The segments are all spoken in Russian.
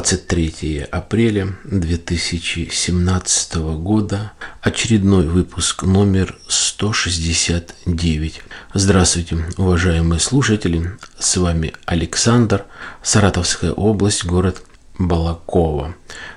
23 апреля 2017 года, очередной выпуск номер 169. Здравствуйте, уважаемые слушатели, с вами Александр, Саратовская область, город Балакова.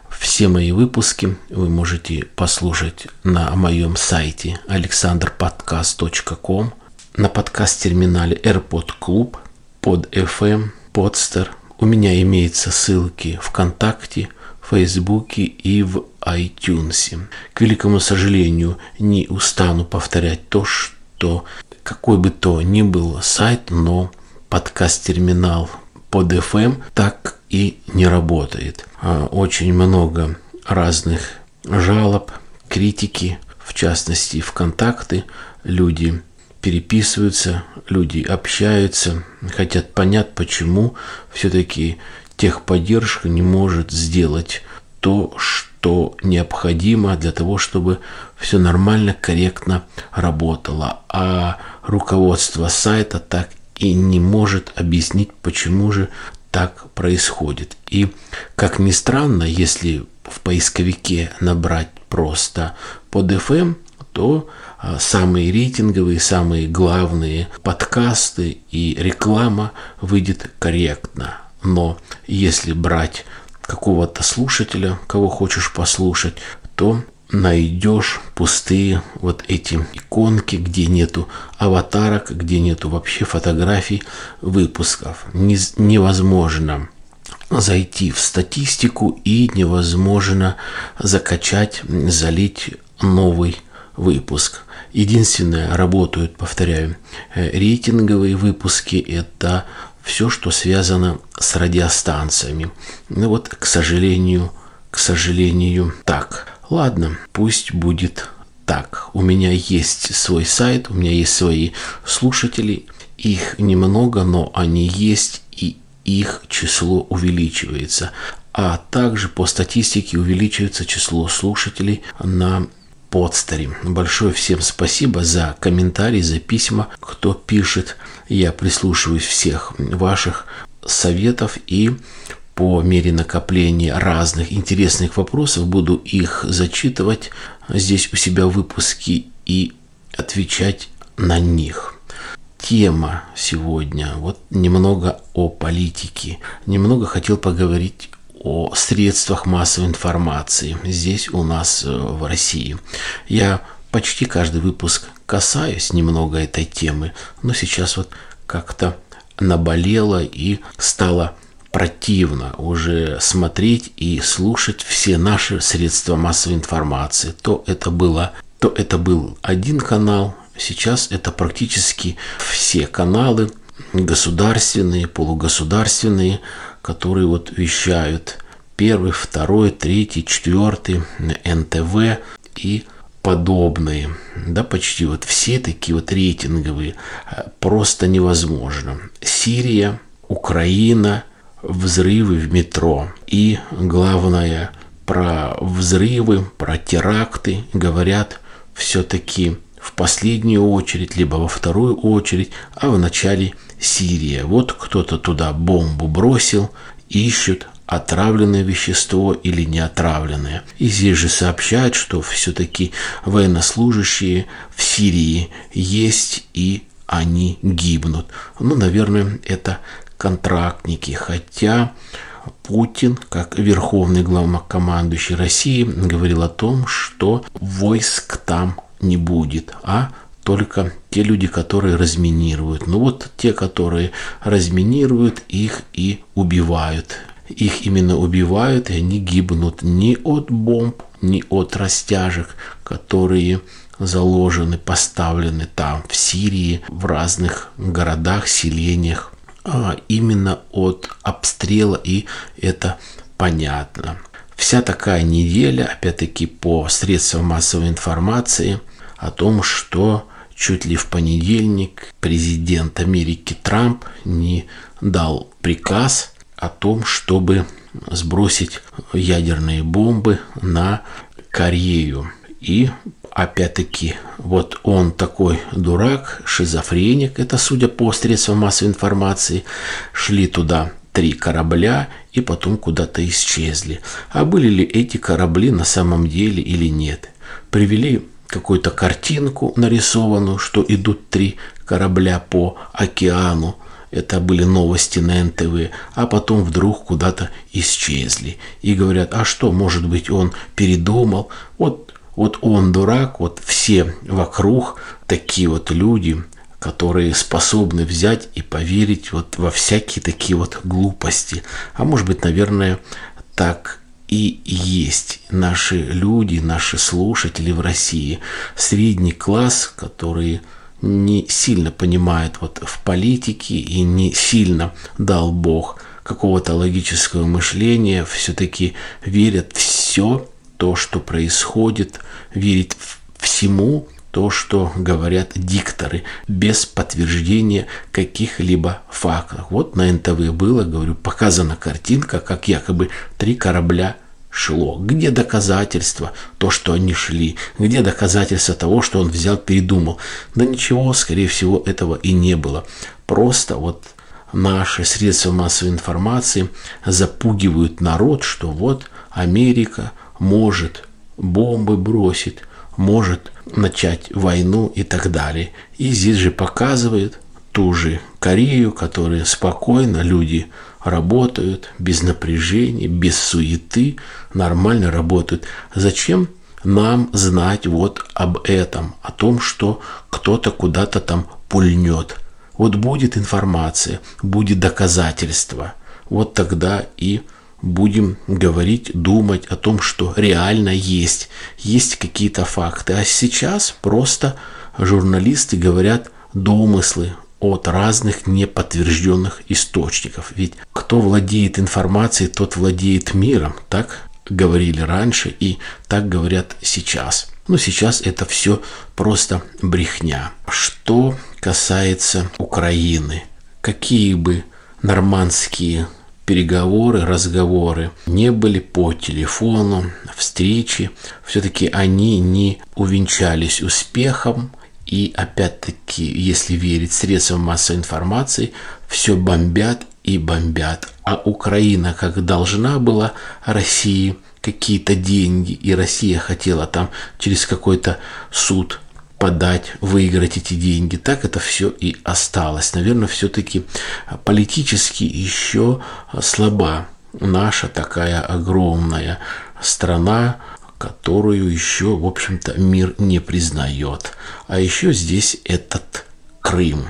Все мои выпуски вы можете послушать на моем сайте alexanderpodcast.com, на подкаст-терминале AirPod Club, под FM, Podster – у меня имеются ссылки ВКонтакте, Фейсбуке и в iTunes. К великому сожалению, не устану повторять то, что какой бы то ни был сайт, но подкаст-терминал под FM так и не работает. А, очень много разных жалоб, критики, в частности ВКонтакте, люди переписываются, люди общаются, хотят понять, почему все-таки техподдержка не может сделать то, что необходимо для того, чтобы все нормально, корректно работало. А руководство сайта так и не может объяснить, почему же так происходит. И, как ни странно, если в поисковике набрать просто под FM, то а, самые рейтинговые, самые главные подкасты и реклама выйдет корректно. Но если брать какого-то слушателя, кого хочешь послушать, то найдешь пустые вот эти иконки, где нету аватарок, где нету вообще фотографий выпусков. невозможно зайти в статистику и невозможно закачать, залить новый выпуск. Единственное, работают, повторяю, э, рейтинговые выпуски – это все, что связано с радиостанциями. Ну вот, к сожалению, к сожалению, так. Ладно, пусть будет так. У меня есть свой сайт, у меня есть свои слушатели. Их немного, но они есть, и их число увеличивается. А также по статистике увеличивается число слушателей на подстере. Большое всем спасибо за комментарии, за письма, кто пишет. Я прислушиваюсь всех ваших советов и по мере накопления разных интересных вопросов буду их зачитывать здесь у себя в выпуске и отвечать на них. Тема сегодня, вот немного о политике. Немного хотел поговорить о средствах массовой информации здесь у нас э, в России. Я почти каждый выпуск касаюсь немного этой темы, но сейчас вот как-то наболело и стало противно уже смотреть и слушать все наши средства массовой информации. То это было, то это был один канал, сейчас это практически все каналы государственные, полугосударственные, которые вот вещают. Первый, второй, третий, четвертый, НТВ и подобные, да, почти вот все такие вот рейтинговые, просто невозможно. Сирия, Украина, взрывы в метро. И, главное, про взрывы, про теракты говорят все-таки в последнюю очередь, либо во вторую очередь, а в начале Сирия. Вот кто-то туда бомбу бросил, ищут отравленное вещество или не отравленное. И здесь же сообщают, что все-таки военнослужащие в Сирии есть и они гибнут. Ну, наверное, это контрактники, хотя Путин, как верховный главнокомандующий России, говорил о том, что войск там не будет, а только те люди, которые разминируют. Ну вот те, которые разминируют, их и убивают. Их именно убивают, и они гибнут не от бомб, не от растяжек, которые заложены, поставлены там, в Сирии, в разных городах, селениях, а именно от обстрела, и это понятно. Вся такая неделя, опять-таки по средствам массовой информации, о том, что чуть ли в понедельник президент Америки Трамп не дал приказ о том, чтобы сбросить ядерные бомбы на Корею. И опять-таки, вот он такой дурак, шизофреник, это судя по средствам массовой информации, шли туда три корабля и потом куда-то исчезли. А были ли эти корабли на самом деле или нет? Привели какую-то картинку нарисованную, что идут три корабля по океану. Это были новости на НТВ, а потом вдруг куда-то исчезли. И говорят, а что, может быть, он передумал? Вот, вот он дурак, вот все вокруг такие вот люди, которые способны взять и поверить вот во всякие такие вот глупости. А может быть, наверное, так и есть наши люди, наши слушатели в России. Средний класс, который не сильно понимает вот в политике и не сильно дал Бог какого-то логического мышления, все-таки верят все то, что происходит, верит всему, то, что говорят дикторы, без подтверждения каких-либо фактов. Вот на НТВ было, говорю, показана картинка, как якобы три корабля шло. Где доказательства, то, что они шли? Где доказательства того, что он взял, передумал? Да ничего, скорее всего, этого и не было. Просто вот наши средства массовой информации запугивают народ, что вот Америка может бомбы бросить, может начать войну и так далее. И здесь же показывает ту же Корею, которая спокойно, люди работают без напряжения, без суеты, нормально работают. Зачем нам знать вот об этом, о том, что кто-то куда-то там пульнет? Вот будет информация, будет доказательство. Вот тогда и будем говорить, думать о том, что реально есть, есть какие-то факты. А сейчас просто журналисты говорят домыслы от разных неподтвержденных источников. Ведь кто владеет информацией, тот владеет миром. Так говорили раньше и так говорят сейчас. Но сейчас это все просто брехня. Что касается Украины, какие бы нормандские переговоры, разговоры не были по телефону, встречи, все-таки они не увенчались успехом. И опять-таки, если верить средствам массовой информации, все бомбят и бомбят. А Украина, как должна была России какие-то деньги, и Россия хотела там через какой-то суд подать, выиграть эти деньги. Так это все и осталось. Наверное, все-таки политически еще слаба наша такая огромная страна, которую еще, в общем-то, мир не признает. А еще здесь этот Крым.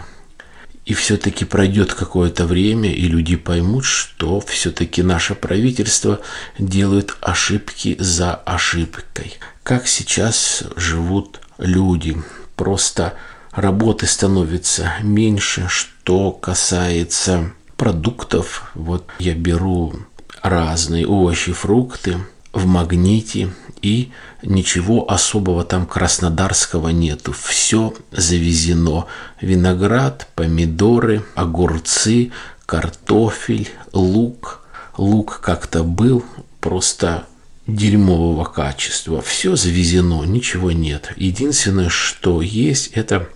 И все-таки пройдет какое-то время, и люди поймут, что все-таки наше правительство делает ошибки за ошибкой. Как сейчас живут люди. Просто работы становится меньше, что касается продуктов. Вот я беру разные овощи, фрукты в магните и ничего особого там краснодарского нету. Все завезено. Виноград, помидоры, огурцы, картофель, лук. Лук как-то был, просто дерьмового качества. Все завезено, ничего нет. Единственное, что есть, это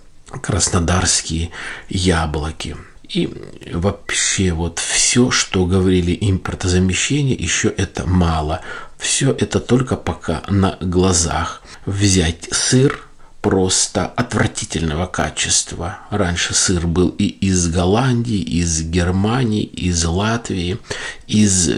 краснодарские яблоки. И вообще вот все, что говорили импортозамещение, еще это мало. Все это только пока на глазах. Взять сыр, просто отвратительного качества. Раньше сыр был и из Голландии, из Германии, из Латвии, из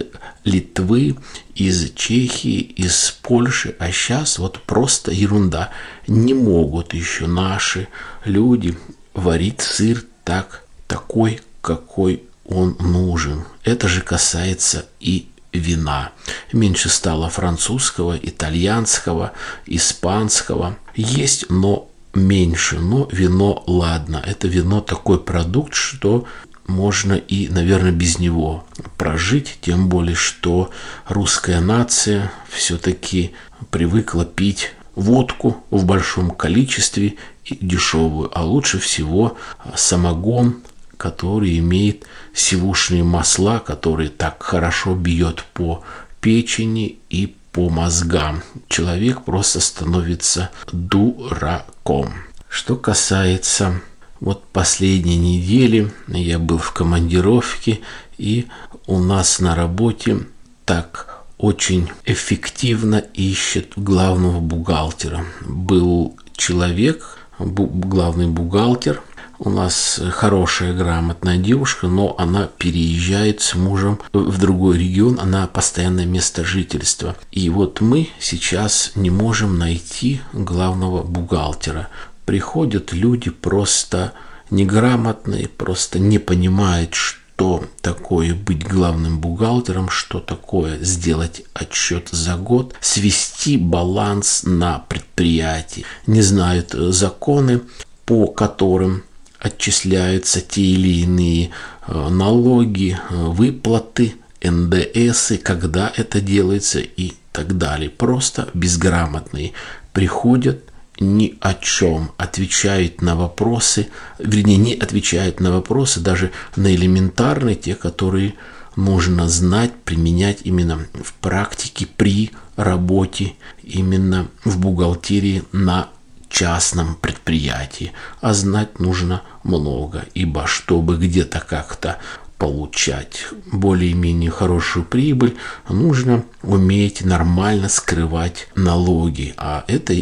Литвы, из Чехии, из Польши, а сейчас вот просто ерунда. Не могут еще наши люди варить сыр так, такой, какой он нужен. Это же касается и вина. Меньше стало французского, итальянского, испанского. Есть, но меньше. Но вино, ладно, это вино такой продукт, что можно и, наверное, без него прожить, тем более, что русская нация все-таки привыкла пить водку в большом количестве и дешевую, а лучше всего самогон, который имеет сивушные масла, который так хорошо бьет по печени и по мозгам. Человек просто становится дураком. Что касается Вот последние недели я был в командировке, и у нас на работе так очень эффективно ищет главного бухгалтера. Был человек, главный бухгалтер, у нас хорошая, грамотная девушка, но она переезжает с мужем в другой регион, она постоянное место жительства. И вот мы сейчас не можем найти главного бухгалтера. Приходят люди просто неграмотные, просто не понимают, что такое быть главным бухгалтером, что такое сделать отчет за год, свести баланс на предприятии, не знают законы, по которым отчисляются те или иные э, налоги, э, выплаты, НДС, когда это делается и так далее. Просто безграмотные приходят ни о чем, отвечают на вопросы, вернее, не отвечают на вопросы, даже на элементарные, те, которые нужно знать, применять именно в практике при работе, именно в бухгалтерии на частном предприятии, а знать нужно много, ибо чтобы где-то как-то получать более-менее хорошую прибыль, нужно уметь нормально скрывать налоги, а это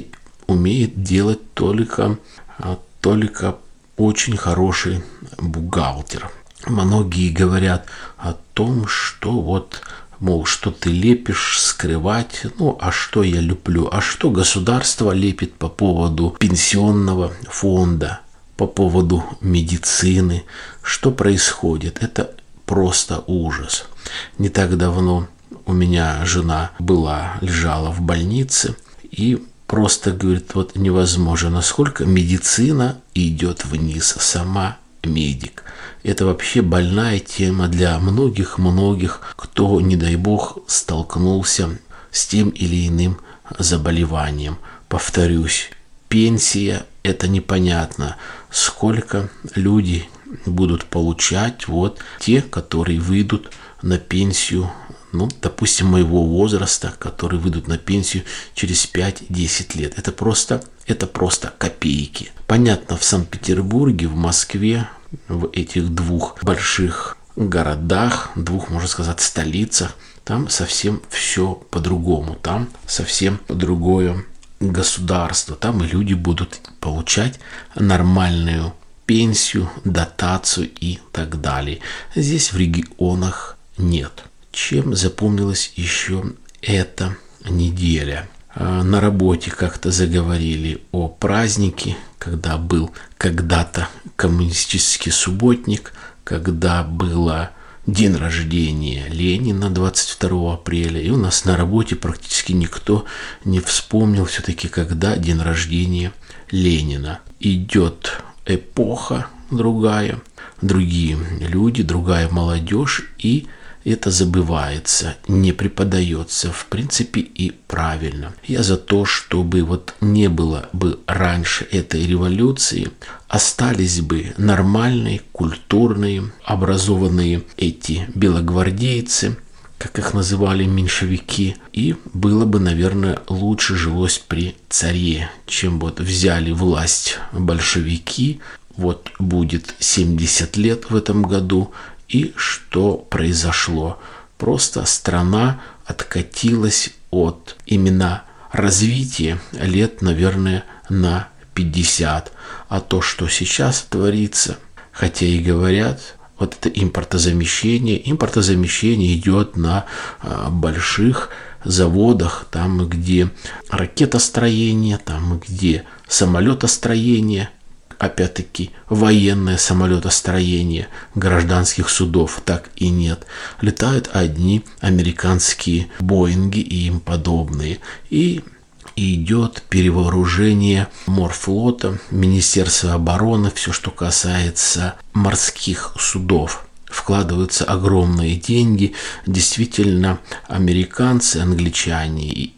умеет делать только, а, только очень хороший бухгалтер. Многие говорят о том, что вот мол, что ты лепишь, скрывать, ну, а что я люблю, а что государство лепит по поводу пенсионного фонда, по поводу медицины, что происходит, это просто ужас. Не так давно у меня жена была, лежала в больнице, и просто говорит, вот невозможно, насколько медицина идет вниз сама медик. Это вообще больная тема для многих-многих, кто, не дай бог, столкнулся с тем или иным заболеванием. Повторюсь, пенсия – это непонятно, сколько люди будут получать, вот те, которые выйдут на пенсию ну, допустим, моего возраста, которые выйдут на пенсию через 5-10 лет. Это просто, это просто копейки. Понятно, в Санкт-Петербурге, в Москве, в этих двух больших городах, двух, можно сказать, столицах, там совсем все по-другому. Там совсем другое государство. Там и люди будут получать нормальную пенсию, дотацию и так далее. Здесь в регионах нет. Чем запомнилась еще эта неделя? А, на работе как-то заговорили о празднике, когда был когда-то коммунистический субботник, когда было день рождения Ленина 22 апреля, и у нас на работе практически никто не вспомнил все-таки, когда день рождения Ленина. Идет эпоха другая, другие люди, другая молодежь, и это забывается, не преподается, в принципе, и правильно. Я за то, чтобы вот не было бы раньше этой революции, остались бы нормальные, культурные, образованные эти белогвардейцы, как их называли меньшевики, и было бы, наверное, лучше жилось при царе, чем вот взяли власть большевики, вот будет 70 лет в этом году, и что произошло? Просто страна откатилась от именно развития лет, наверное, на 50. А то, что сейчас творится, хотя и говорят, вот это импортозамещение. Импортозамещение идет на а, больших заводах, там, где ракетостроение, там, где самолетостроение, опять-таки, военное самолетостроение гражданских судов, так и нет. Летают одни американские Боинги и им подобные. И идет перевооружение морфлота, Министерства обороны, все, что касается морских судов вкладываются огромные деньги. Действительно, американцы, англичане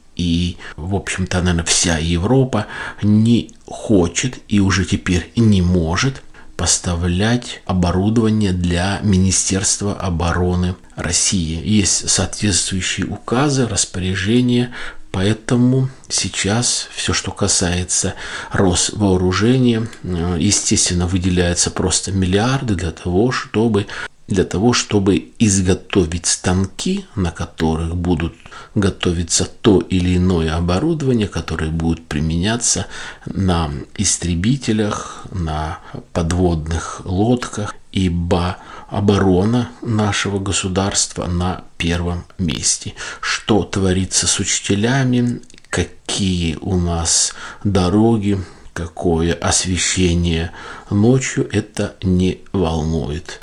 в общем-то, наверное, вся Европа не хочет и уже теперь не может поставлять оборудование для Министерства обороны России. Есть соответствующие указы, распоряжения, Поэтому сейчас все, что касается Росвооружения, э, естественно, выделяются просто миллиарды для того, чтобы для того, чтобы изготовить станки, на которых будут готовиться то или иное оборудование, которое будет применяться на истребителях, на подводных лодках, ибо оборона нашего государства на первом месте. Что творится с учителями, какие у нас дороги, какое освещение ночью, это не волнует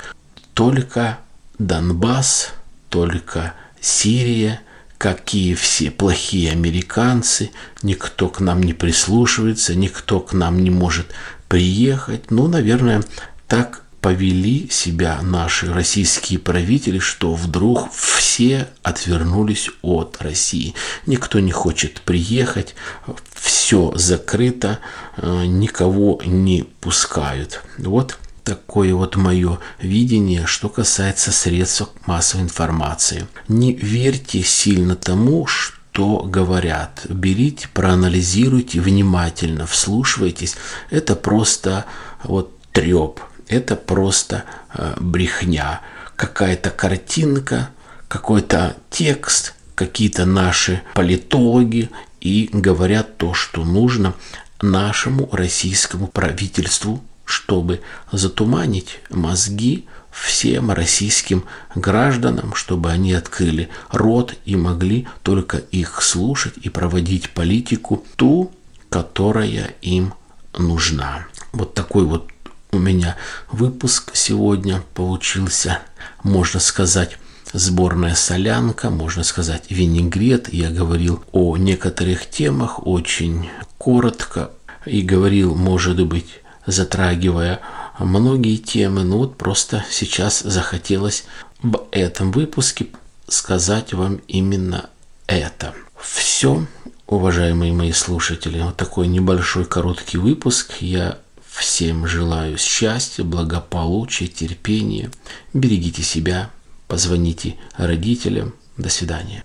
только Донбасс, только Сирия, какие все плохие американцы, никто к нам не прислушивается, никто к нам не может приехать. Ну, наверное, так повели себя наши российские правители, что вдруг все отвернулись от России. Никто не хочет приехать, все закрыто, э, никого не пускают. Вот такое вот мое видение, что касается средств массовой информации. Не верьте сильно тому, что говорят. Берите, проанализируйте внимательно, вслушивайтесь. Это просто вот треп, это просто э, брехня. Какая-то картинка, какой-то текст, какие-то наши политологи и говорят то, что нужно нашему российскому правительству чтобы затуманить мозги всем российским гражданам, чтобы они открыли рот и могли только их слушать и проводить политику ту, которая им нужна. Вот такой вот у меня выпуск сегодня получился, можно сказать, сборная солянка, можно сказать, винегрет. Я говорил о некоторых темах очень коротко и говорил, может быть, затрагивая многие темы. Ну вот просто сейчас захотелось в этом выпуске сказать вам именно это. Все, уважаемые мои слушатели, вот такой небольшой короткий выпуск. Я всем желаю счастья, благополучия, терпения. Берегите себя, позвоните родителям. До свидания.